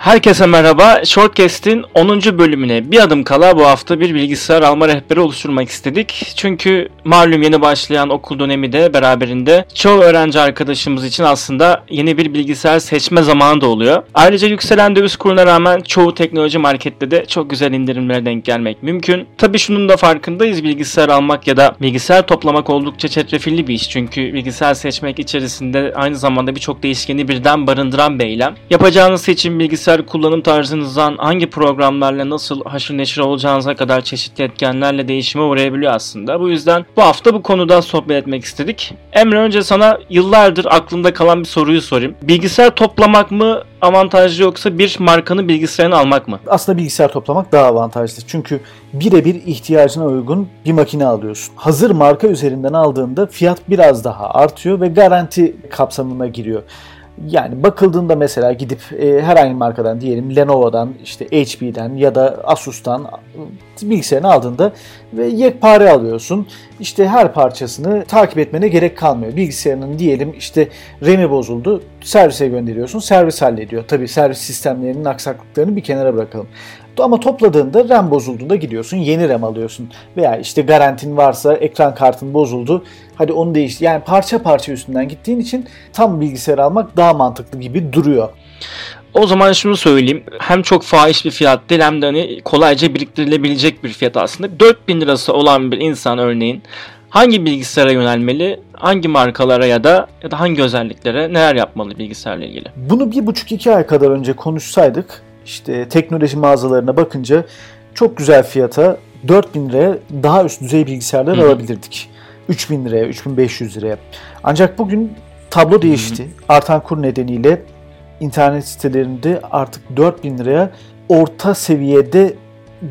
Herkese merhaba. Shortcast'in 10. bölümüne bir adım kala bu hafta bir bilgisayar alma rehberi oluşturmak istedik. Çünkü malum yeni başlayan okul dönemi de beraberinde çoğu öğrenci arkadaşımız için aslında yeni bir bilgisayar seçme zamanı da oluyor. Ayrıca yükselen döviz kuruna rağmen çoğu teknoloji markette de çok güzel indirimlere denk gelmek mümkün. Tabi şunun da farkındayız bilgisayar almak ya da bilgisayar toplamak oldukça çetrefilli bir iş. Çünkü bilgisayar seçmek içerisinde aynı zamanda birçok değişkeni birden barındıran bir eylem. Yapacağınız seçim bilgisayar bilgisayar kullanım tarzınızdan hangi programlarla nasıl haşır neşir olacağınıza kadar çeşitli etkenlerle değişime uğrayabiliyor aslında. Bu yüzden bu hafta bu konuda sohbet etmek istedik. Emre önce sana yıllardır aklımda kalan bir soruyu sorayım. Bilgisayar toplamak mı avantajlı yoksa bir markanın bilgisayarını almak mı? Aslında bilgisayar toplamak daha avantajlı. Çünkü birebir ihtiyacına uygun bir makine alıyorsun. Hazır marka üzerinden aldığında fiyat biraz daha artıyor ve garanti kapsamına giriyor. Yani bakıldığında mesela gidip e, herhangi markadan diyelim Lenovo'dan, işte HP'den ya da Asus'tan bilgisayarını aldığında ve yekpare alıyorsun. İşte her parçasını takip etmene gerek kalmıyor. Bilgisayarının diyelim işte RAM'i bozuldu, servise gönderiyorsun, servis hallediyor. Tabi servis sistemlerinin aksaklıklarını bir kenara bırakalım. Ama topladığında RAM bozulduğunda gidiyorsun yeni RAM alıyorsun. Veya işte garantin varsa ekran kartın bozuldu. Hadi onu değiştir. Yani parça parça üstünden gittiğin için tam bilgisayar almak daha mantıklı gibi duruyor. O zaman şunu söyleyeyim. Hem çok fahiş bir fiyat değil hem de hani kolayca biriktirilebilecek bir fiyat aslında. 4000 lirası olan bir insan örneğin hangi bilgisayara yönelmeli, hangi markalara ya da ya da hangi özelliklere neler yapmalı bilgisayarla ilgili? Bunu bir buçuk iki ay kadar önce konuşsaydık işte teknoloji mağazalarına bakınca çok güzel fiyata 4000 liraya daha üst düzey bilgisayarlar Hı-hı. alabilirdik. 3000 liraya, 3500 liraya. Ancak bugün tablo değişti. Hı-hı. Artan kur nedeniyle internet sitelerinde artık 4000 liraya orta seviyede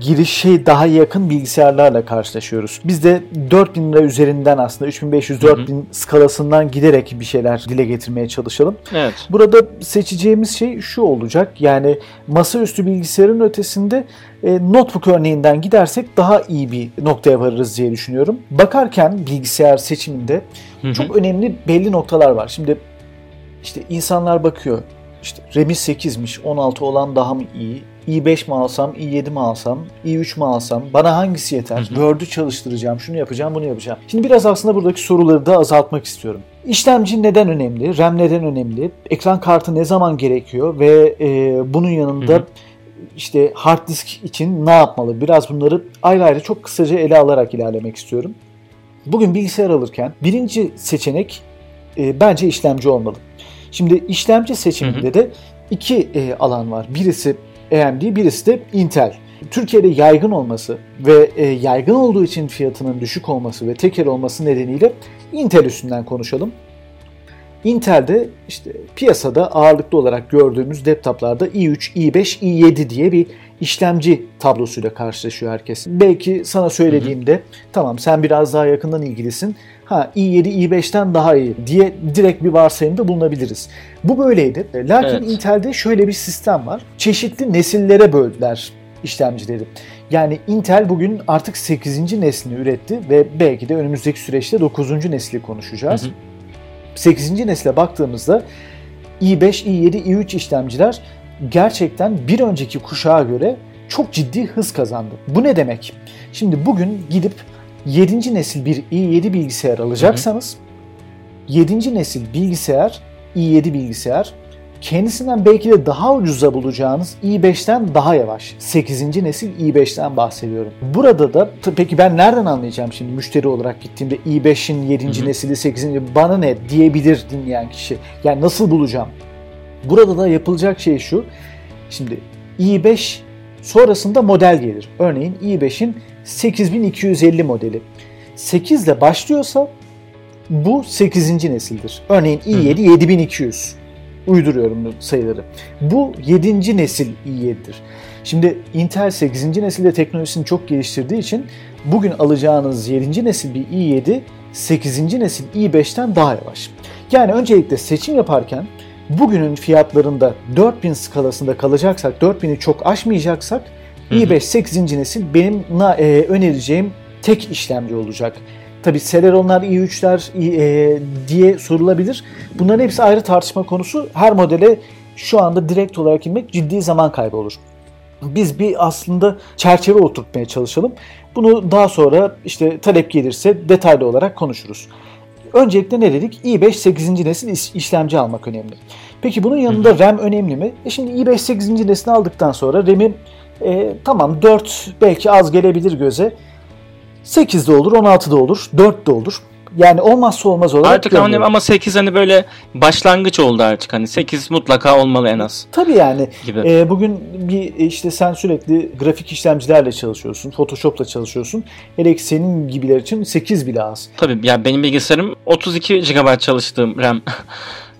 girişe daha yakın bilgisayarlarla karşılaşıyoruz. Biz de 4000 lira üzerinden aslında 3500-4000 skalasından giderek bir şeyler dile getirmeye çalışalım. Evet. Burada seçeceğimiz şey şu olacak. Yani masaüstü bilgisayarın ötesinde e, notebook örneğinden gidersek daha iyi bir noktaya varırız diye düşünüyorum. Bakarken bilgisayar seçiminde hı hı. çok önemli belli noktalar var. Şimdi işte insanlar bakıyor. İşte RAM'i 8'miş, 16 olan daha mı iyi? i5 mi alsam, i7 mi alsam, i3 mi alsam, bana hangisi yeter? Word'ü çalıştıracağım, şunu yapacağım, bunu yapacağım. Şimdi biraz aslında buradaki soruları da azaltmak istiyorum. İşlemci neden önemli? RAM neden önemli? Ekran kartı ne zaman gerekiyor? Ve e, bunun yanında işte hard disk için ne yapmalı? Biraz bunları ayrı ayrı çok kısaca ele alarak ilerlemek istiyorum. Bugün bilgisayar alırken birinci seçenek e, bence işlemci olmalı. Şimdi işlemci seçiminde hı hı. de iki e, alan var. Birisi AMD, birisi de Intel. Türkiye'de yaygın olması ve e, yaygın olduğu için fiyatının düşük olması ve tekel olması nedeniyle Intel üstünden konuşalım. Intel'de işte piyasada ağırlıklı olarak gördüğümüz laptoplarda i3, i5, i7 diye bir işlemci tablosuyla karşılaşıyor herkes. Belki sana söylediğimde hı hı. tamam sen biraz daha yakından ilgilisin. Ha i7, i5'ten daha iyi diye direkt bir varsayımda bulunabiliriz. Bu böyleydi. Lakin evet. Intel'de şöyle bir sistem var. Çeşitli nesillere böldüler işlemcileri. Yani Intel bugün artık 8. neslini üretti ve belki de önümüzdeki süreçte 9. nesli konuşacağız. Hı hı. 8. nesle baktığımızda i5, i7, i3 işlemciler gerçekten bir önceki kuşağa göre çok ciddi hız kazandı. Bu ne demek? Şimdi bugün gidip 7. nesil bir i7 bilgisayar alacaksanız 7. nesil bilgisayar i7 bilgisayar kendisinden belki de daha ucuza bulacağınız i5'ten daha yavaş. 8. nesil i5'ten bahsediyorum. Burada da peki ben nereden anlayacağım şimdi müşteri olarak gittiğimde i5'in 7. Hı hı. nesili 8. bana ne diyebilir dinleyen kişi. Yani nasıl bulacağım? Burada da yapılacak şey şu. Şimdi i5 sonrasında model gelir. Örneğin i5'in 8250 modeli. 8 ile başlıyorsa bu 8. nesildir. Örneğin i7 7200 uyduruyorum bu sayıları. Bu 7. nesil i7'dir. Şimdi Intel 8. nesilde teknolojisini çok geliştirdiği için bugün alacağınız 7. nesil bir i7 8. nesil i5'ten daha yavaş. Yani öncelikle seçim yaparken bugünün fiyatlarında 4000 skalasında kalacaksak, 4000'i çok aşmayacaksak i5 8. nesil benim e, önereceğim tek işlemci olacak. Tabi Celeron'lar, i3'ler e, diye sorulabilir. Bunların hepsi ayrı tartışma konusu. Her modele şu anda direkt olarak inmek ciddi zaman kaybı olur. Biz bir aslında çerçeve oturtmaya çalışalım. Bunu daha sonra işte talep gelirse detaylı olarak konuşuruz. Öncelikle ne dedik? i5 8. nesil işlemci almak önemli. Peki bunun yanında Hı. RAM önemli mi? E şimdi i5 8. neslini aldıktan sonra RAM'i e, tamam 4 belki az gelebilir göze. 8 de olur, 16 da olur, 4 de olur. Yani olmazsa olmaz olarak Artık hani ama 8 hani böyle başlangıç oldu artık. Hani 8 mutlaka olmalı en az. Tabii yani. Gibi. E, bugün bir işte sen sürekli grafik işlemcilerle çalışıyorsun. Photoshop'la çalışıyorsun. Hele ki senin gibiler için 8 bile az. Tabii ya benim bilgisayarım 32 GB çalıştığım RAM.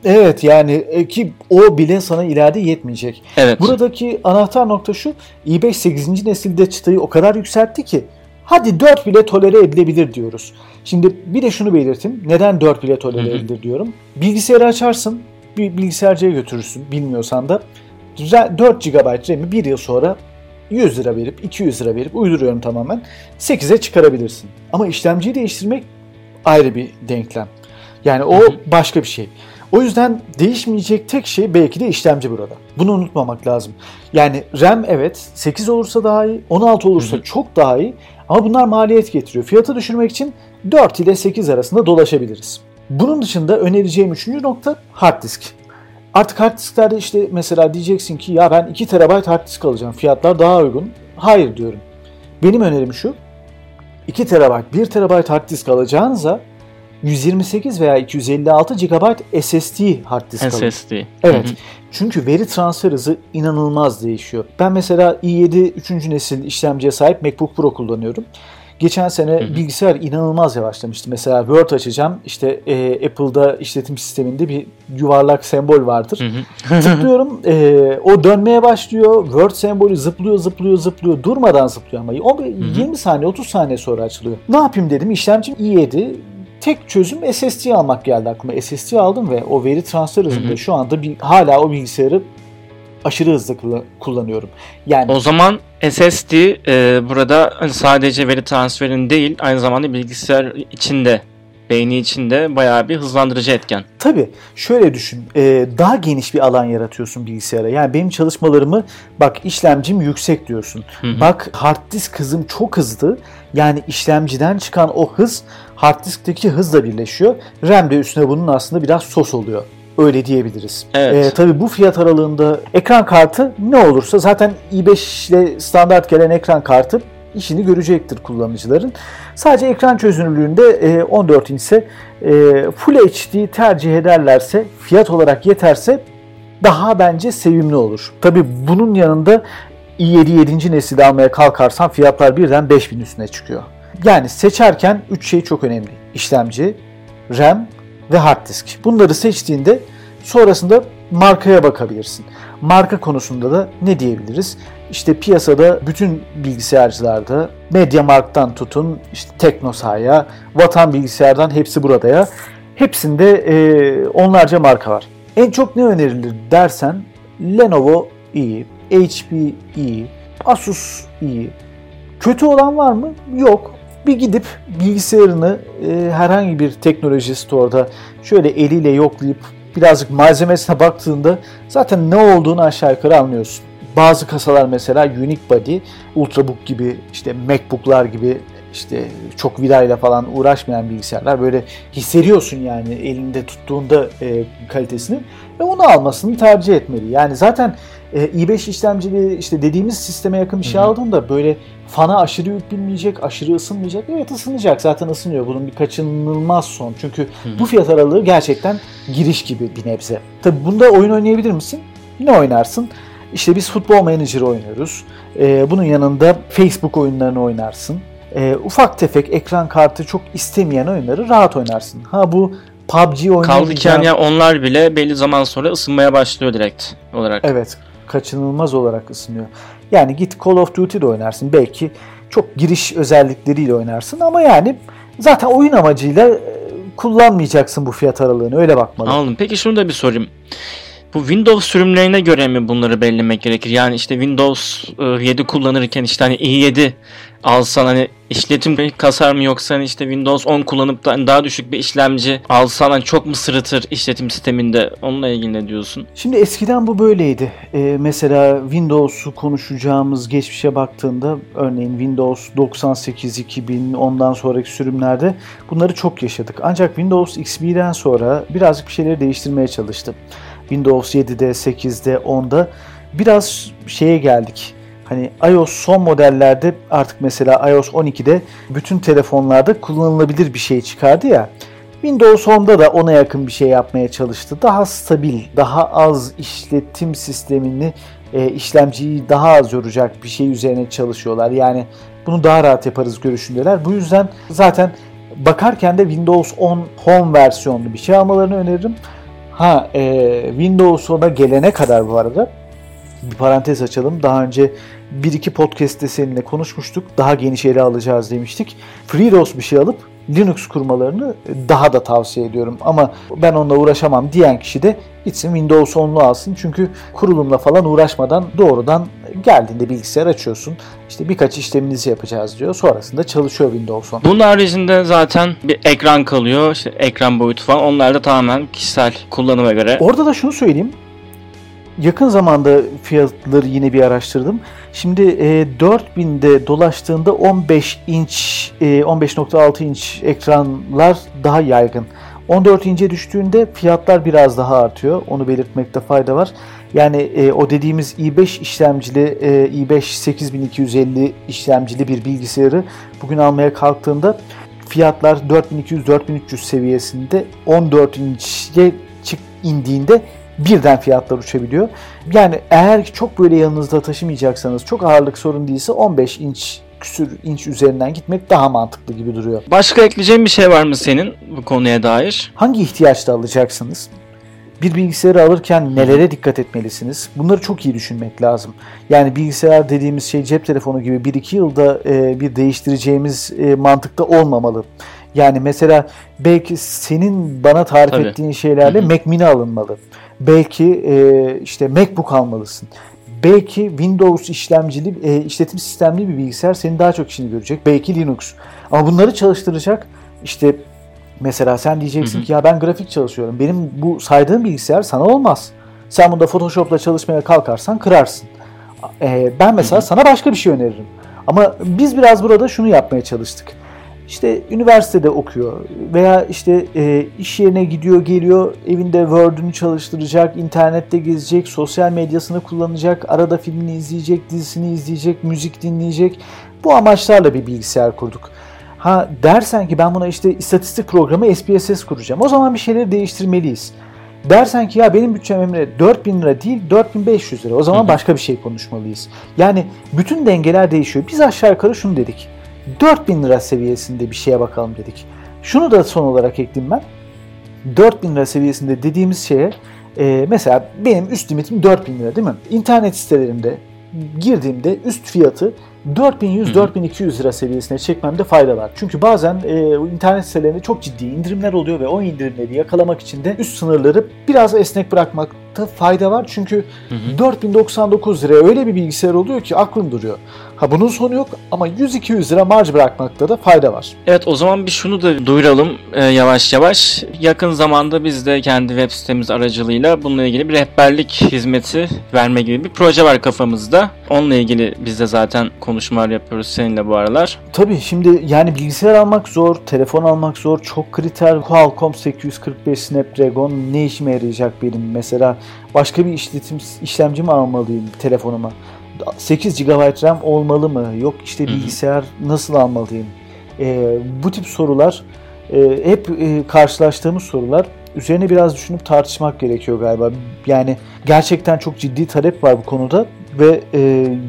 Evet yani e, ki o bile sana ileride yetmeyecek. Evet. Buradaki anahtar nokta şu. i5 8. nesilde çıtayı o kadar yükseltti ki hadi 4 bile tolere edilebilir diyoruz. Şimdi bir de şunu belirteyim. Neden 4 bile tolere edilir diyorum. Bilgisayarı açarsın, bir bilgisayarcıya götürürsün bilmiyorsan da 4 GB RAM'i bir yıl sonra 100 lira verip 200 lira verip uyduruyorum tamamen 8'e çıkarabilirsin. Ama işlemciyi değiştirmek ayrı bir denklem. Yani o başka bir şey. O yüzden değişmeyecek tek şey belki de işlemci burada. Bunu unutmamak lazım. Yani RAM evet 8 olursa daha iyi, 16 olursa çok daha iyi ama bunlar maliyet getiriyor. Fiyatı düşürmek için 4 ile 8 arasında dolaşabiliriz. Bunun dışında önereceğim üçüncü nokta hard disk. Artık hard disklerde işte mesela diyeceksin ki ya ben 2 TB hard disk alacağım. Fiyatlar daha uygun. Hayır diyorum. Benim önerim şu. 2 TB, 1 TB hard disk alacağınıza 128 veya 256 GB SSD hard disk. SSD. Evet. Hı hı. Çünkü veri transfer hızı inanılmaz değişiyor. Ben mesela i7 3. nesil işlemciye sahip MacBook Pro kullanıyorum. Geçen sene hı hı. bilgisayar inanılmaz yavaşlamıştı. Mesela Word açacağım. İşte e, Apple'da işletim sisteminde bir yuvarlak sembol vardır. Hı hı. Tıklıyorum. E, o dönmeye başlıyor. Word sembolü zıplıyor, zıplıyor, zıplıyor. Durmadan zıplıyor ama. O, hı hı. 20 saniye, 30 saniye sonra açılıyor. Ne yapayım dedim. İşlemcim i7 tek çözüm SSD almak geldi aklıma. SSD aldım ve o veri transfer hızında şu anda bir, hala o bilgisayarı aşırı hızlı kullanıyorum. Yani o zaman SSD e, burada sadece veri transferin değil aynı zamanda bilgisayar içinde beyni içinde bayağı bir hızlandırıcı etken. Tabii şöyle düşün e, daha geniş bir alan yaratıyorsun bilgisayara. Yani benim çalışmalarımı bak işlemcim yüksek diyorsun. Hı hı. Bak hard disk hızım çok hızlı. Yani işlemciden çıkan o hız hard diskteki hızla birleşiyor. RAM de üstüne bunun aslında biraz sos oluyor. Öyle diyebiliriz. Evet. Ee, tabii bu fiyat aralığında ekran kartı ne olursa zaten i5 ile standart gelen ekran kartı işini görecektir kullanıcıların. Sadece ekran çözünürlüğünde 14 inç ise Full HD tercih ederlerse fiyat olarak yeterse daha bence sevimli olur. Tabi bunun yanında i7 7. nesil almaya kalkarsan fiyatlar birden 5000 üstüne çıkıyor. Yani seçerken 3 şey çok önemli. İşlemci, RAM ve hard disk. Bunları seçtiğinde sonrasında markaya bakabilirsin. Marka konusunda da ne diyebiliriz? İşte piyasada bütün bilgisayarcılarda MediaMarkt'tan tutun işte Teknosa'ya, Vatan Bilgisayar'dan hepsi burada ya. Hepsinde e, onlarca marka var. En çok ne önerilir dersen Lenovo iyi, HP iyi, Asus iyi. Kötü olan var mı? Yok. Bir gidip bilgisayarını e, herhangi bir teknoloji store'da şöyle eliyle yoklayıp birazcık malzemesine baktığında zaten ne olduğunu aşağı yukarı anlıyorsun. Bazı kasalar mesela Unique Body, Ultrabook gibi işte Macbook'lar gibi işte çok vidayla falan uğraşmayan bilgisayarlar böyle hissediyorsun yani elinde tuttuğunda e, kalitesini ve onu almasını tercih etmeli. Yani zaten e, i5 işlemcili işte dediğimiz sisteme yakın bir şey aldığında böyle fana aşırı yük binmeyecek, aşırı ısınmayacak. Evet ısınacak zaten ısınıyor. Bunun bir kaçınılmaz son. Çünkü Hı-hı. bu fiyat aralığı gerçekten giriş gibi bir nebze. Tabi bunda oyun oynayabilir misin? Ne oynarsın? İşte biz futbol manager oynuyoruz. Ee, bunun yanında Facebook oyunlarını oynarsın. Ee, ufak tefek ekran kartı çok istemeyen oyunları rahat oynarsın. Ha bu PUBG oynayacağım. Kaldı ki yani onlar bile belli zaman sonra ısınmaya başlıyor direkt olarak. Evet kaçınılmaz olarak ısınıyor. Yani git Call of Duty de oynarsın. Belki çok giriş özellikleriyle oynarsın ama yani zaten oyun amacıyla e, kullanmayacaksın bu fiyat aralığını. Öyle bakmalı. Anladım. Peki şunu da bir sorayım. Bu Windows sürümlerine göre mi bunları belirlemek gerekir? Yani işte Windows 7 e, kullanırken işte hani i7 alsan hani işletim kasar mı yoksa hani işte Windows 10 kullanıp da hani daha düşük bir işlemci alsan hani çok mu sırıtır işletim sisteminde onunla ilgili ne diyorsun? Şimdi eskiden bu böyleydi. Ee, mesela Windows'u konuşacağımız geçmişe baktığında örneğin Windows 98, 2000 ondan sonraki sürümlerde bunları çok yaşadık. Ancak Windows XP'den sonra birazcık bir şeyleri değiştirmeye çalıştım. Windows 7'de, 8'de, 10'da biraz şeye geldik Hani iOS son modellerde artık mesela iOS 12'de bütün telefonlarda kullanılabilir bir şey çıkardı ya. Windows 10'da da ona yakın bir şey yapmaya çalıştı. Daha stabil, daha az işletim sistemini, e, işlemciyi daha az yoracak bir şey üzerine çalışıyorlar. Yani bunu daha rahat yaparız görüşündeler. Bu yüzden zaten bakarken de Windows 10 Home versiyonlu bir şey almalarını öneririm. Ha e, Windows 10'a gelene kadar bu arada bir parantez açalım. Daha önce bir iki podcast'te seninle konuşmuştuk. Daha geniş ele alacağız demiştik. FreeROS bir şey alıp Linux kurmalarını daha da tavsiye ediyorum. Ama ben onunla uğraşamam diyen kişi de gitsin Windows 10'lu alsın. Çünkü kurulumla falan uğraşmadan doğrudan geldiğinde bilgisayar açıyorsun. İşte birkaç işleminizi yapacağız diyor. Sonrasında çalışıyor Windows 10. Bunun haricinde zaten bir ekran kalıyor. İşte ekran boyutu falan. Onlar da tamamen kişisel kullanıma göre. Orada da şunu söyleyeyim yakın zamanda fiyatları yine bir araştırdım. Şimdi e, 4000'de dolaştığında 15 inç, e, 15.6 inç ekranlar daha yaygın. 14 ince düştüğünde fiyatlar biraz daha artıyor. Onu belirtmekte fayda var. Yani e, o dediğimiz i5 işlemcili, e, i5 8250 işlemcili bir bilgisayarı bugün almaya kalktığında fiyatlar 4200-4300 seviyesinde 14 inçe çık indiğinde birden fiyatlar uçabiliyor. Yani eğer çok böyle yanınızda taşımayacaksanız çok ağırlık sorun değilse 15 inç küsür inç üzerinden gitmek daha mantıklı gibi duruyor. Başka ekleyeceğin bir şey var mı senin bu konuya dair? Hangi ihtiyaçta alacaksınız? Bir bilgisayarı alırken nelere dikkat etmelisiniz? Bunları çok iyi düşünmek lazım. Yani bilgisayar dediğimiz şey cep telefonu gibi 1-2 yılda e, bir değiştireceğimiz e, mantıkta olmamalı. Yani mesela belki senin bana tarif Tabii. ettiğin şeylerle Mac Mini alınmalı. Belki e, işte MacBook almalısın. Belki Windows işlemcili, e, işletim sistemli bir bilgisayar senin daha çok işini görecek. Belki Linux. Ama bunları çalıştıracak işte mesela sen diyeceksin hı hı. ki ya ben grafik çalışıyorum. Benim bu saydığım bilgisayar sana olmaz. Sen bunda Photoshop'la çalışmaya kalkarsan kırarsın. E, ben mesela hı hı. sana başka bir şey öneririm. Ama biz biraz burada şunu yapmaya çalıştık işte üniversitede okuyor veya işte e, iş yerine gidiyor geliyor evinde Word'ünü çalıştıracak, internette gezecek, sosyal medyasını kullanacak, arada filmini izleyecek, dizisini izleyecek, müzik dinleyecek. Bu amaçlarla bir bilgisayar kurduk. Ha dersen ki ben buna işte istatistik programı SPSS kuracağım. O zaman bir şeyleri değiştirmeliyiz. Dersen ki ya benim bütçem Emre 4000 lira değil 4500 lira. O zaman başka bir şey konuşmalıyız. Yani bütün dengeler değişiyor. Biz aşağı yukarı şunu dedik. 4000 lira seviyesinde bir şeye bakalım dedik. Şunu da son olarak ekleyeyim ben. 4000 lira seviyesinde dediğimiz şeye e, mesela benim üst limitim 4000 lira değil mi? İnternet sitelerinde girdiğimde üst fiyatı 4100-4200 lira seviyesine çekmemde fayda var. Çünkü bazen e, internet sitelerinde çok ciddi indirimler oluyor ve o indirimleri yakalamak için de üst sınırları biraz esnek bırakmakta fayda var. Çünkü hı hı. 4099 liraya öyle bir bilgisayar oluyor ki aklın duruyor. Ha bunun sonu yok ama 100-200 lira marj bırakmakta da fayda var. Evet o zaman bir şunu da duyuralım e, yavaş yavaş. Yakın zamanda biz de kendi web sitemiz aracılığıyla bununla ilgili bir rehberlik hizmeti verme gibi bir proje var kafamızda. Onunla ilgili biz de zaten konuşmalar yapıyoruz seninle bu aralar. Tabii şimdi yani bilgisayar almak zor, telefon almak zor, çok kriter. Qualcomm 845 Snapdragon ne işime yarayacak benim? Mesela başka bir işletim işlemci mi almalıyım telefonuma? 8 GB RAM olmalı mı? Yok işte bilgisayar nasıl almalıyım? E, bu tip sorular e, hep e, karşılaştığımız sorular. Üzerine biraz düşünüp tartışmak gerekiyor galiba. Yani gerçekten çok ciddi talep var bu konuda ve e,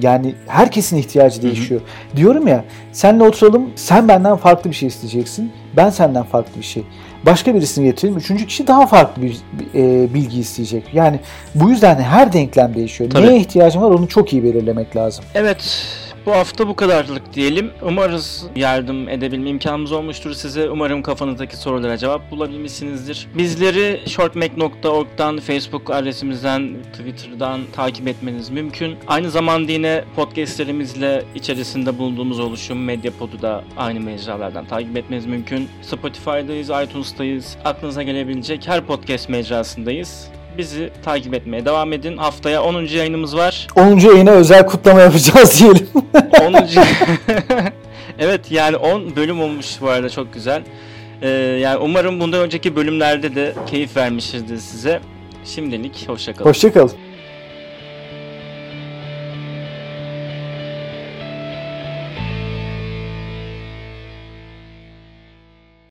yani herkesin ihtiyacı değişiyor. Hı hı. Diyorum ya senle oturalım sen benden farklı bir şey isteyeceksin. Ben senden farklı bir şey. Başka birisini getirelim. Üçüncü kişi daha farklı bir e, bilgi isteyecek. Yani bu yüzden her denklem değişiyor. Tabii. Neye ihtiyacım var onu çok iyi belirlemek lazım. Evet Bu hafta bu kadarlık diyelim. Umarız yardım edebilme imkanımız olmuştur size. Umarım kafanızdaki sorulara cevap bulabilmişsinizdir. Bizleri shortmac.org'dan, Facebook adresimizden, Twitter'dan takip etmeniz mümkün. Aynı zamanda yine podcastlerimizle içerisinde bulunduğumuz oluşum Medyapod'u da aynı mecralardan takip etmeniz mümkün. Spotify'dayız, iTunes'tayız. Aklınıza gelebilecek her podcast mecrasındayız. Bizi takip etmeye devam edin. Haftaya 10. yayınımız var. 10. yayına özel kutlama yapacağız diyelim. 10. evet yani 10 bölüm olmuş bu arada çok güzel. Ee, yani umarım bundan önceki bölümlerde de keyif vermişizdir size. Şimdilik hoşçakalın. Hoşçakalın.